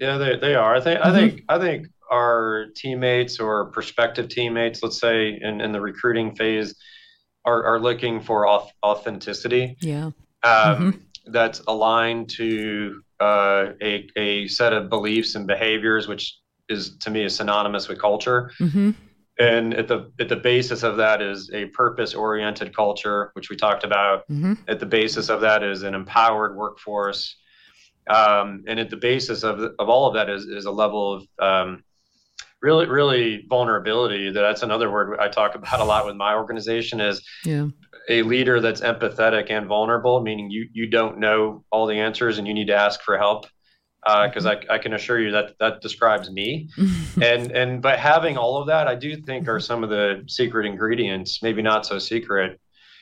Yeah, they, they are. I think mm-hmm. I think I think our teammates or prospective teammates, let's say in, in the recruiting phase, are, are looking for authenticity. Yeah. Um, mm-hmm. That's aligned to uh, a, a set of beliefs and behaviors, which is to me is synonymous with culture. Mm-hmm. And at the at the basis of that is a purpose oriented culture, which we talked about. Mm-hmm. At the basis of that is an empowered workforce um, and at the basis of, of all of that is, is a level of um, really, really vulnerability. That's another word I talk about a lot with my organization is yeah. a leader that's empathetic and vulnerable, meaning you, you don't know all the answers and you need to ask for help because uh. I, I can assure you that that describes me and and but having all of that i do think are some of the secret ingredients maybe not so secret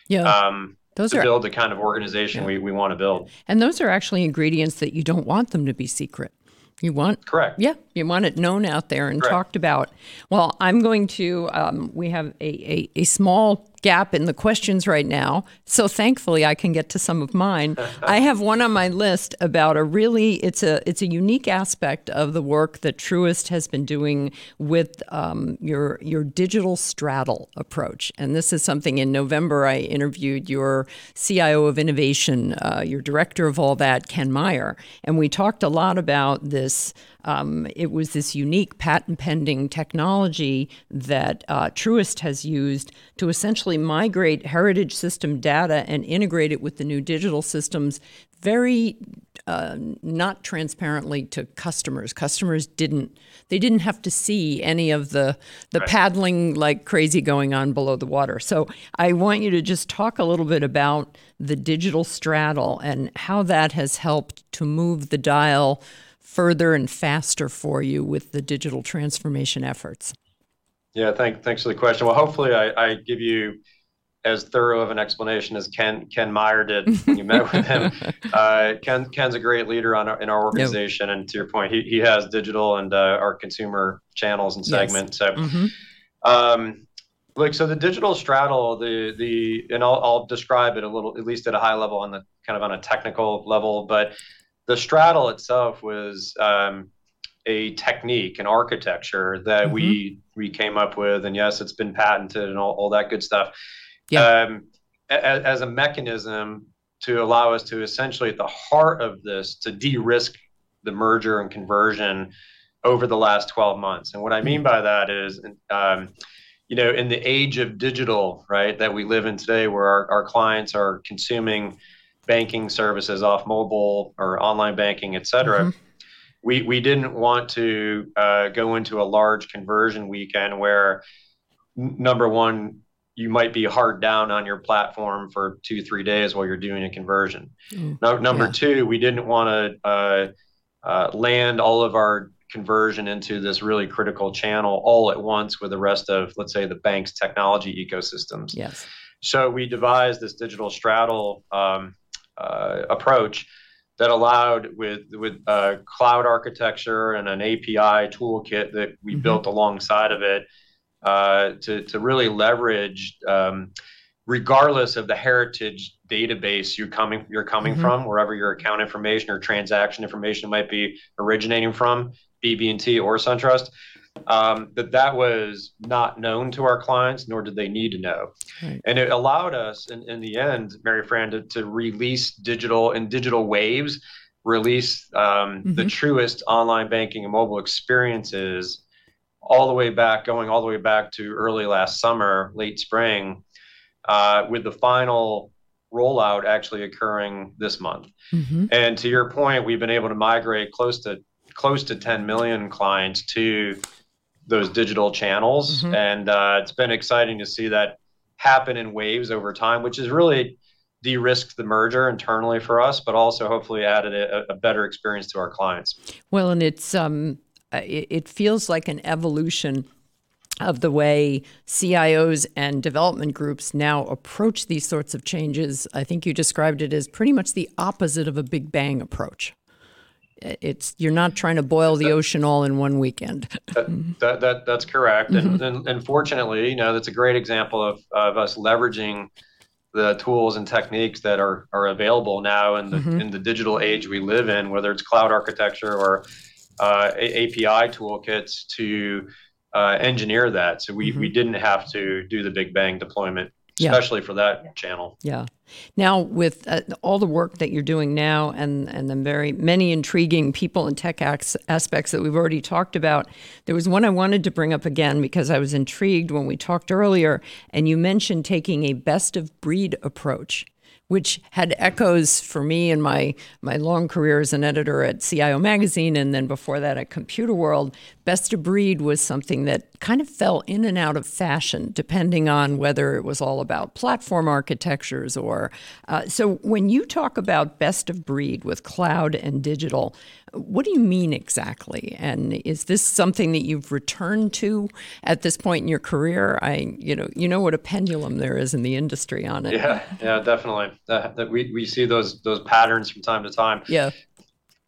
yeah um, those to are, build the kind of organization yeah. we, we want to build. And those are actually ingredients that you don't want them to be secret. You want correct. Yeah, You want it known out there and talked about. Well, I'm going to. Um, we have a, a, a small gap in the questions right now. So thankfully I can get to some of mine. I have one on my list about a really it's a it's a unique aspect of the work that Truist has been doing with um, your your digital straddle approach. And this is something in November I interviewed your CIO of innovation, uh, your director of all that, Ken Meyer, and we talked a lot about this um, it was this unique patent pending technology that uh, Truist has used to essentially migrate heritage system data and integrate it with the new digital systems very uh, not transparently to customers. Customers didn't they didn't have to see any of the the right. paddling like crazy going on below the water. So I want you to just talk a little bit about the digital straddle and how that has helped to move the dial further and faster for you with the digital transformation efforts? Yeah, thank, thanks for the question. Well, hopefully, I, I give you as thorough of an explanation as Ken Ken Meyer did when you met with him. Uh, Ken Ken's a great leader on our, in our organization, yep. and to your point, he, he has digital and uh, our consumer channels and segments. Yes. So, mm-hmm. um, look, so the digital straddle, the the and I'll, I'll describe it a little, at least at a high level, on the kind of on a technical level, but the straddle itself was um, a technique, an architecture that mm-hmm. we we came up with, and yes, it's been patented and all, all that good stuff. Yeah. Um, as, as, a mechanism to allow us to essentially, at the heart of this, to de-risk the merger and conversion over the last 12 months. And what I mean mm-hmm. by that is, um, you know, in the age of digital, right, that we live in today, where our, our clients are consuming banking services off mobile or online banking, et cetera. Mm-hmm. We, we didn't want to uh, go into a large conversion weekend where, n- number one, you might be hard down on your platform for two, three days while you're doing a conversion. Mm, no, number yeah. two, we didn't want to uh, uh, land all of our conversion into this really critical channel all at once with the rest of, let's say, the bank's technology ecosystems. Yes. So we devised this digital straddle um, approach that allowed with with uh, cloud architecture and an API toolkit that we mm-hmm. built alongside of it uh, to to really leverage, um, regardless of the heritage database you're coming you're coming mm-hmm. from, wherever your account information or transaction information might be originating from, BB&T or SunTrust um, that that was not known to our clients, nor did they need to know. Right. And it allowed us, in, in the end, Maryfran, to, to release digital and digital waves, release um, mm-hmm. the Truist online banking and mobile experiences all the way back, going all the way back to early last summer, late spring, uh, with the final rollout actually occurring this month. Mm-hmm. And to your point, we've been able to migrate close to close to 10 million clients to those digital channels, mm-hmm. and uh, it's been exciting to see that happen in waves over time, which has really de-risked the merger internally for us, but also hopefully added a, a better experience to our clients. Well, and it's um, it, it feels like an evolution of the way CIOs and development groups now approach these sorts of changes. I think you described it as pretty much the opposite of a big bang approach it's you're not trying to boil the ocean all in one weekend. that, that, that, that's correct, mm-hmm. and, and and fortunately, you know, that's a great example of of us leveraging the tools and techniques that are are available now in the mm-hmm. in the digital age we live in, whether it's cloud architecture or uh, API toolkits to uh, engineer that. So we mm-hmm. we didn't have to do the big bang deployment especially yeah. for that channel. Yeah. Now, with uh, all the work that you're doing now and, and the very many intriguing people and tech acts, aspects that we've already talked about, there was one I wanted to bring up again because I was intrigued when we talked earlier, and you mentioned taking a best of breed approach which had echoes for me in my my long career as an editor at CIO magazine and then before that at Computerworld best of breed was something that kind of fell in and out of fashion depending on whether it was all about platform architectures or uh, so when you talk about best of breed with cloud and digital what do you mean exactly? And is this something that you've returned to at this point in your career? I you know you know what a pendulum there is in the industry on it. Yeah yeah definitely. That, that we, we see those those patterns from time to time. Yeah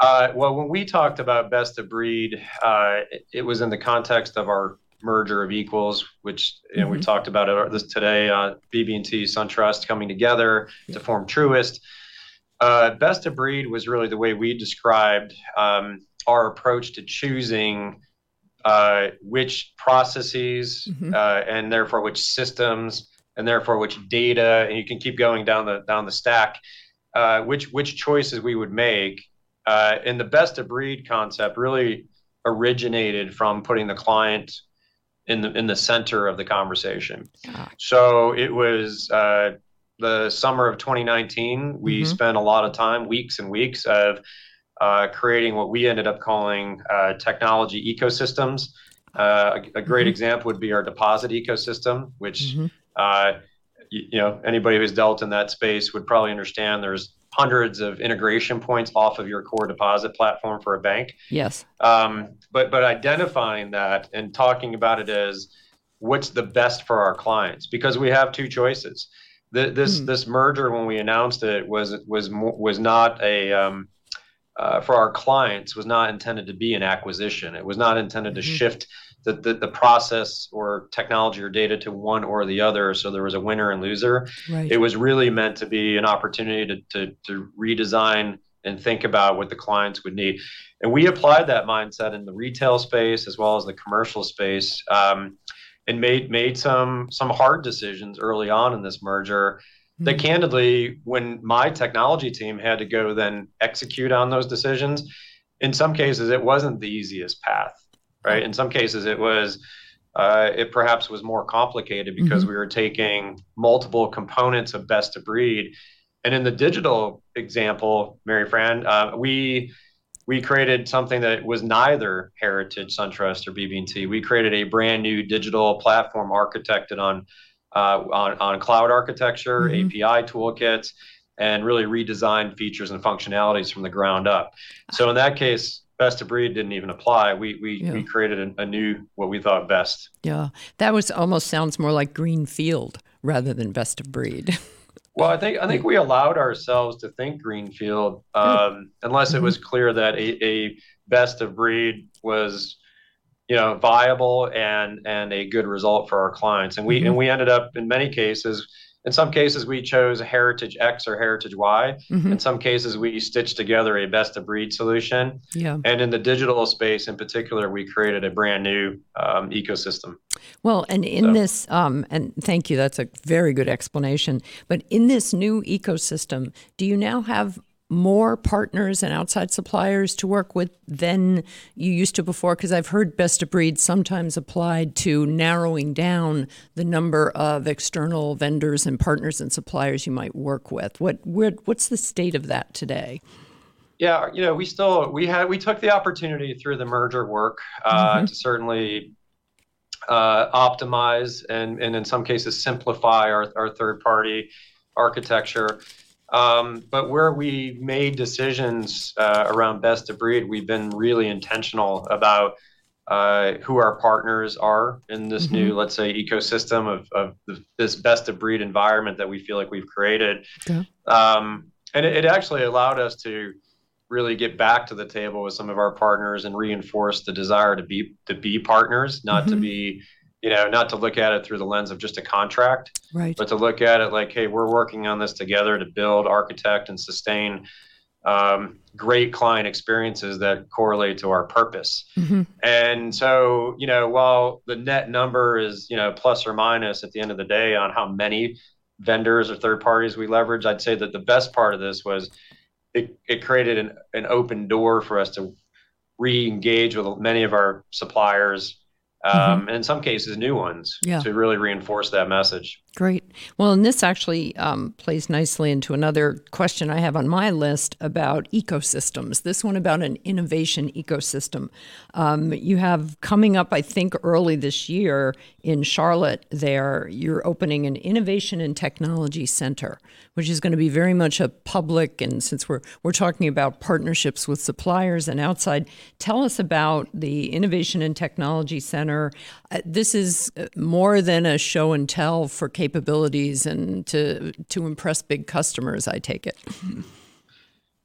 Uh, well, when we talked about best of breed, uh, it, it, was in the context of our merger of equals, which you know, mm-hmm. we talked about it this today. Uh, BB&T, SunTrust coming together yeah. to form Truist. Uh, best of breed was really the way we described um, our approach to choosing uh, which processes mm-hmm. uh, and therefore which systems and therefore which data, and you can keep going down the down the stack, uh, which which choices we would make. Uh, and the best of breed concept really originated from putting the client in the in the center of the conversation. So it was uh, the summer of 2019. We mm-hmm. spent a lot of time, weeks and weeks of uh, creating what we ended up calling uh, technology ecosystems. Uh, a, a, great mm-hmm. example would be our deposit ecosystem, which mm-hmm. Uh, you, you, know anybody who's dealt in that space would probably understand. There's hundreds of integration points off of your core deposit platform for a bank. Yes. Um, but but identifying that and talking about it as what's the best for our clients because we have two choices. The, this mm. this merger when we announced it was was was not a um, uh, for our clients was not intended to be an acquisition. It was not intended to mm-hmm. shift the, the, the, process or technology or data to one or the other. So there was a winner and loser. Right. It was really meant to be an opportunity to, to, to redesign and think about what the clients would need. And we applied that mindset in the retail space as well as the commercial space. Um, and made made some some hard decisions early on in this merger that mm-hmm. candidly, when my technology team had to go then execute on those decisions, in some cases it wasn't the easiest path, right? In some cases it was, uh, it perhaps was more complicated because mm-hmm. we were taking multiple components of best of breed. And in the digital example, Maryfran, uh, we we created something that was neither Heritage, SunTrust, or BB&T. We created a brand new digital platform architected on uh, on, on cloud architecture, mm-hmm. API toolkits, and really redesigned features and functionalities from the ground up. So in that case, best of breed didn't even apply. We we, yeah. we created a, a, new what we thought best. Yeah, that was almost sounds more like green field rather than best of breed. Well, I think I think we allowed ourselves to think greenfield, um, unless mm-hmm. it was clear that a, a best of breed was you know viable and and a good result for our clients and we mm-hmm. and we ended up in many cases in some cases we chose heritage x or heritage y mm-hmm. in some cases we stitched together a best of breed solution yeah and in the digital space in particular we created a brand new um, ecosystem well and in so. this um, and thank you that's a very good explanation but in this new ecosystem do you now have more partners and outside suppliers to work with than you used to before? Because I've heard best of breed sometimes applied to narrowing down the number of external vendors and partners and suppliers you might work with. What where, what's the state of that today? Yeah, you know, we still we had we took the opportunity through the merger work uh, mm-hmm. to certainly uh, optimize and and in some cases simplify our, our third party architecture. Um, but where we made decisions uh, around best of breed, we've been really intentional about uh, who our partners are in this mm-hmm. new, let's say, ecosystem of, of the, this best of breed environment that we feel like we've created. Okay. Um, and it, it, actually allowed us to really get back to the table with some of our partners and reinforce the desire to be to be partners, not mm-hmm. to be you know, not to look at it through the lens of just a contract, right. but to look at it like, hey, we're working on this together to build, architect, and sustain um, great client experiences that correlate to our purpose. Mm-hmm. And so, you know, while the net number is, you know, plus or minus at the end of the day on how many vendors or third parties we leverage, I'd say that the best part of this was it, it created an, an open door for us to re-engage with many of our suppliers um, mm-hmm. and in some cases new ones yeah. to really reinforce that message. Great. Well, and this actually um, plays nicely into another question I have on my list about ecosystems. This one about an innovation ecosystem. Um, you have coming up, I think, early this year in Charlotte. There, you're opening an innovation and technology center, which is going to be very much a public. And since we're we're talking about partnerships with suppliers and outside, tell us about the innovation and technology center. Uh, this is uh, more than a show and tell for capabilities and to to impress big customers. I take it.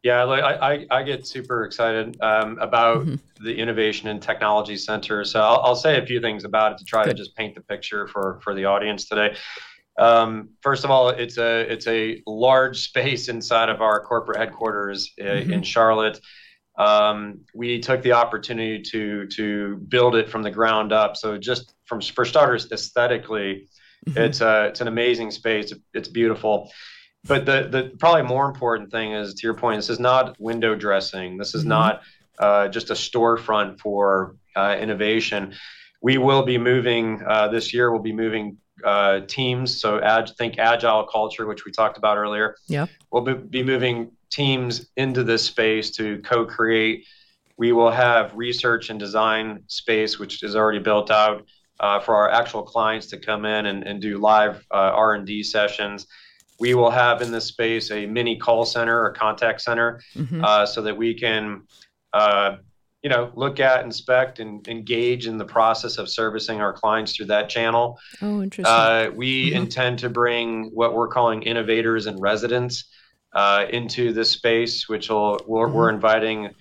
Yeah, I, I, I get super excited um, about mm-hmm. the Innovation and Technology Center. So I'll, I'll, say a few things about it to try Good. to just paint the picture for, for the audience today. Um, first of all, it's a it's a large space inside of our corporate headquarters uh, mm-hmm. in Charlotte. Um, we took the opportunity to to build it from the ground up. So just from for starters, aesthetically, mm-hmm. it's a it's an amazing space. It's beautiful. But the the probably more important thing is to your point. This is not window dressing. This is mm-hmm. not uh, just a storefront for uh, innovation. We will be moving uh, this year. We'll be moving uh, teams. So ag- think agile culture, which we talked about earlier. Yeah, we'll be, be moving teams into this space to co-create. We will have research and design space, which is already built out uh, for our actual clients to come in and, and do live uh, R&D sessions. We will have in this space a mini call center or contact center mm-hmm. uh, so that we can uh, you know, look at, inspect, and engage in the process of servicing our clients through that channel. Oh, interesting. Uh, we mm-hmm. intend to bring what we're calling innovators and residents uh, into this space, which will we're, mm-hmm. we're inviting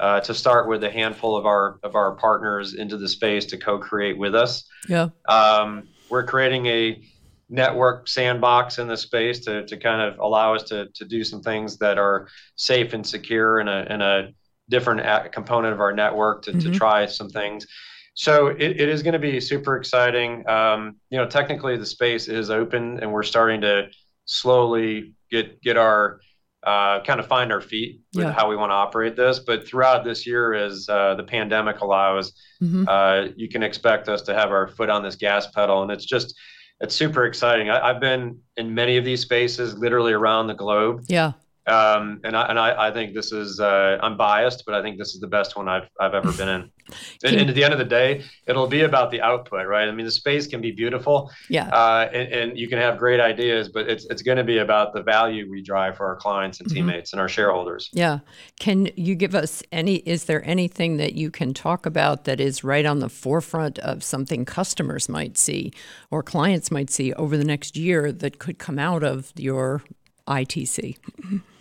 uh, to start with a handful of our of our partners into the space to co-create with us. Yeah. Um, we're creating a network sandbox in the space to, to kind of allow us to, to do some things that are safe and secure in a, in a different component of our network to, mm-hmm. to try some things. So it, it is going to be super exciting. Um, you know, technically the space is open and we're starting to slowly get get our uh, kind of find our feet with yeah. how we want to operate this. But throughout this year, as uh, the pandemic allows, mm-hmm. uh, you can expect us to have our foot on this gas pedal, and it's just it's super exciting. I, have been in many of these spaces, literally around the globe. Yeah. Um, and I, and I, I think this is uh, I'm biased, but I think this is the best one I've I've ever been in. and, and, at the end of the day, it'll be about the output, right? I mean, the space can be beautiful, yeah, uh, and, and, you can have great ideas, but it's it's going to be about the value we drive for our clients and mm-hmm. teammates and our shareholders. Yeah. Can you give us any? Is there anything that you can talk about that is right on the forefront of something customers might see or clients might see over the next year that could come out of your ITC?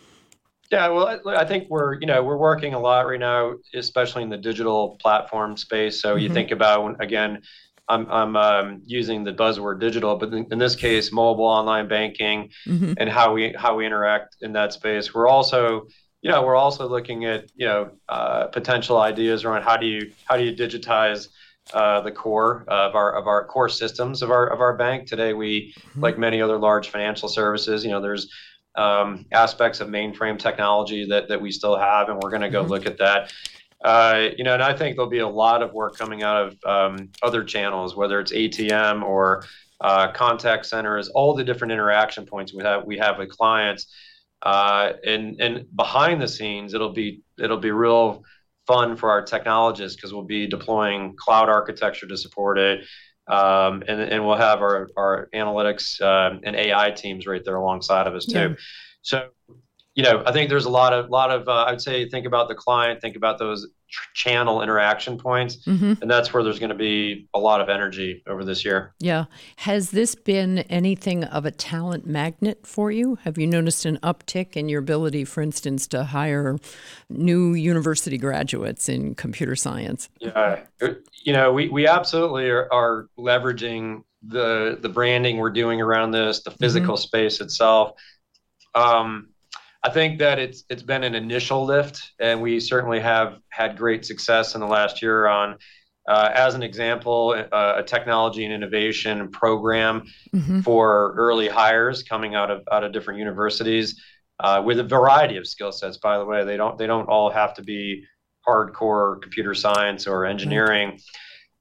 Yeah, well, I think we're you know we're working a lot right now, especially in the digital platform space. So mm-hmm. you think about again, I'm I'm um, using the buzzword digital, but in, in this case, mobile online banking mm-hmm. and how we how we interact in that space. We're also you know we're also looking at you know uh, potential ideas around how do you how do you digitize uh, the core of our of our core systems of our of our bank today. We mm-hmm. like many other large financial services. You know, there's um, aspects of mainframe technology that, that we still have, and we're going to go mm-hmm. look at that. Uh, you know, and I think there'll be a lot of work coming out of um, other channels, whether it's ATM or uh, contact centers, all the different interaction points we have we have with clients. Uh, and and behind the scenes, it'll be it'll be real fun for our technologists because we'll be deploying cloud architecture to support it. Um, and, and we'll have our, our analytics uh, and AI teams right there alongside of us too. Yeah. So, you know, I think there's a lot of lot of uh, I'd say think about the client, think about those channel interaction points mm-hmm. and that's where there's going to be a lot of energy over this year. Yeah. Has this been anything of a talent magnet for you? Have you noticed an uptick in your ability for instance to hire new university graduates in computer science? Yeah. You know we, we absolutely are, are leveraging the the branding we're doing around this the physical mm-hmm. space itself. Um, I think that it's it's been an initial lift, and we certainly have had great success in the last year on. Uh, as an example, uh, a technology and innovation program mm-hmm. for early hires coming out of out of different universities uh, with a variety of skill sets. By the way, they don't they don't all have to be hardcore computer science or engineering.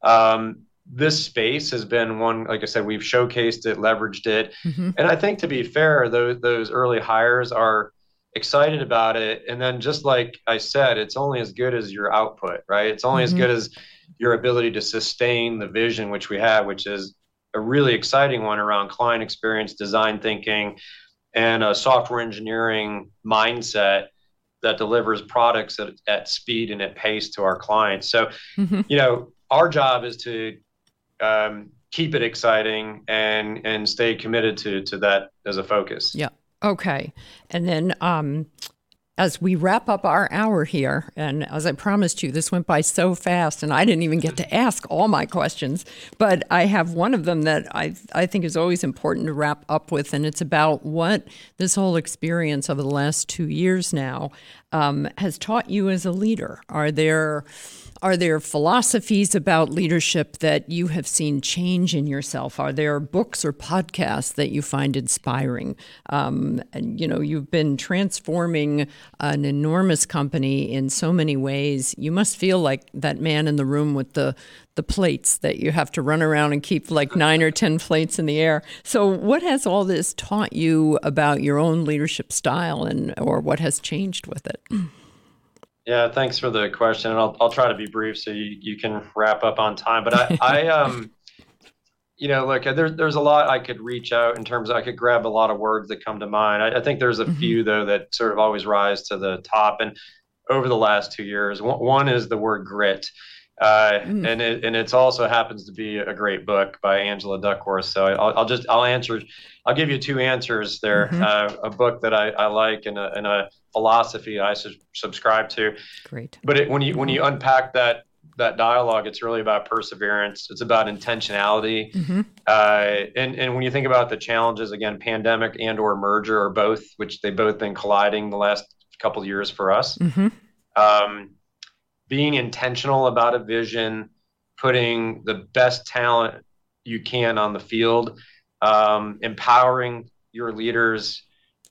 Mm-hmm. Um, this space has been one, like I said, we've showcased it, leveraged it, mm-hmm. and I think to be fair, those those early hires are excited about it. And then just like i said it's only as good as your output right? It's only mm-hmm. as good as your ability to sustain the vision which we have which is a really exciting one around client experience design thinking and a software engineering mindset that delivers products at, at speed and at pace to our clients. So mm-hmm. you know our job is to um, keep it exciting and and stay committed to to that as a focus. Yeah Okay. And then um, as we wrap up our hour here, and as I promised you, this went by so fast, and I didn't even get to ask all my questions. But I have one of them that I I think is always important to wrap up with, and it's about what this whole experience over the last two years now um, has taught you as a leader. Are there are there philosophies about leadership that you have seen change in yourself? Are there books or podcasts that you find inspiring? Um, and, you know, you've been transforming an enormous company in so many ways. You must feel like that man in the room with the the plates that you have to run around and keep like nine or ten plates in the air. So, what has all this taught you about your own leadership style, and or what has changed with it? Yeah, thanks for the question. And I'll, I'll try to be brief so you, you can wrap up on time. But I, I um, you know, look, there, there's a lot I could reach out in terms of, I could grab a lot of words that come to mind. I, I think there's a mm-hmm. few, though, that sort of always rise to the top. And over the last two years, one, one is the word grit. Uh, mm. and it and it's also happens to be a great book by Angela Duckworth. So I'll, I'll just I'll answer. I'll give you two answers there. Mm-hmm. Uh, a book that I, I like and a, and a philosophy I su- subscribe to. Great. But it, when you when you unpack that that dialogue, it's really about perseverance. It's about intentionality. Mm-hmm. Uh, and and when you think about the challenges again, pandemic and or merger or both, which they both been colliding the last couple of years for us. Mm-hmm. Um, being intentional about a vision, putting the best talent you can on the field, um, empowering your leaders,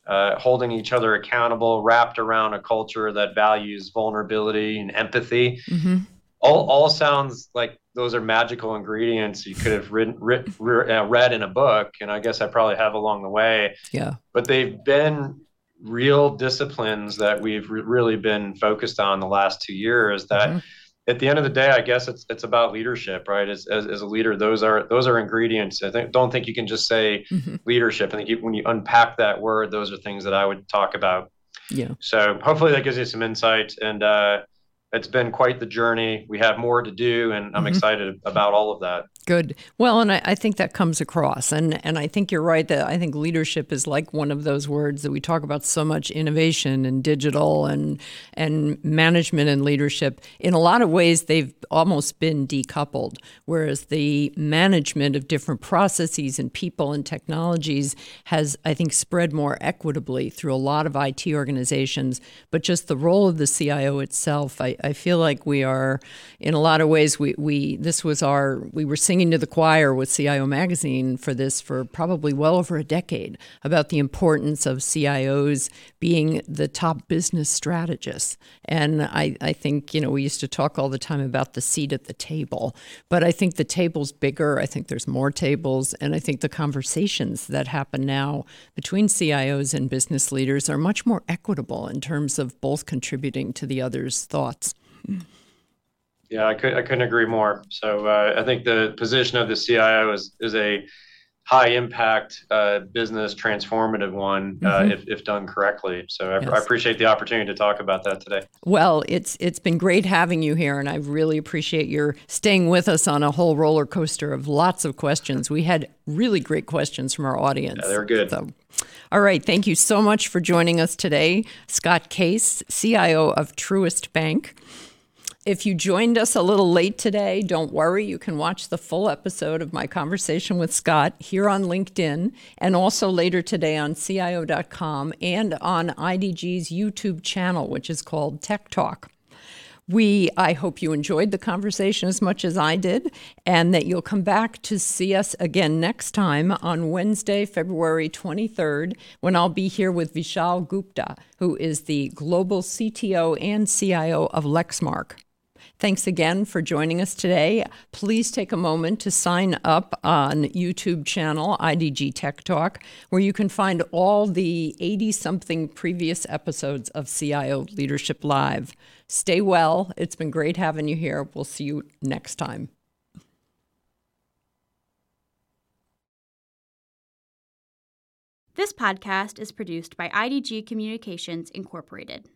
uh, holding each other accountable, wrapped around a culture that values vulnerability and empathy. Mm-hmm. All, all sounds like those are magical ingredients you could have written, writ, uh, read in a book, and I guess I probably have along the way. Yeah. But they've been real disciplines that we've re- really been focused on the last two years that mm-hmm. at the end of the day i guess it's it's about leadership right as, as, as, a leader those are those are ingredients i think don't think you can just say mm-hmm. leadership i think you, when you unpack that word those are things that i would talk about yeah so hopefully that gives you some insight and uh it's been quite the journey. We have more to do, and I'm mm-hmm. excited about all of that. Good. Well, and I, I, think that comes across, and and I think you're right that I think leadership is like one of those words that we talk about so much innovation and digital and and management and leadership. In a lot of ways, they've almost been decoupled, whereas the management of different processes and people and technologies has, I think, spread more equitably through a lot of IT organizations. But just the role of the CIO itself, I, I feel like we are, in a lot of ways, we we this was our we were singing to the choir with CIO Magazine for this for probably well over a decade about the importance of CIOs being the top business strategists. And I, I think, you know, we used to talk all the time about the seat at the table, but I think the table's bigger. I think there's more tables. And I think the conversations that happen now between CIOs and business leaders are much more equitable in terms of both contributing to the other's thoughts. Yeah, I could I couldn't agree more. So uh, I think the position of the CIO is is a high impact uh, business transformative one uh, mm-hmm. if, if done correctly. So I, yes. I, appreciate the opportunity to talk about that today. Well, it's it's been great having you here, and I really appreciate your staying with us on a whole roller coaster of lots of questions. We had really great questions from our audience. Yeah, they're good. So. All right. Thank you so much for joining us today, Scott Case, CIO of Truist Bank. If you joined us a little late today, don't worry. You can watch the full episode of my conversation with Scott here on LinkedIn and also later today on CIO.com and on IDG's YouTube channel, which is called Tech Talk. We, I hope you enjoyed the conversation as much as I did, and that you'll come back to see us again next time on Wednesday, February 23rd, when I'll be here with Vishal Gupta, who is the global CTO and CIO of Lexmark. Thanks again for joining us today. Please take a moment to sign up on YouTube channel IDG Tech Talk, where you can find all the 80 something previous episodes of CIO Leadership Live. Stay well. It's been great having you here. We'll see you next time. This podcast is produced by IDG Communications Incorporated.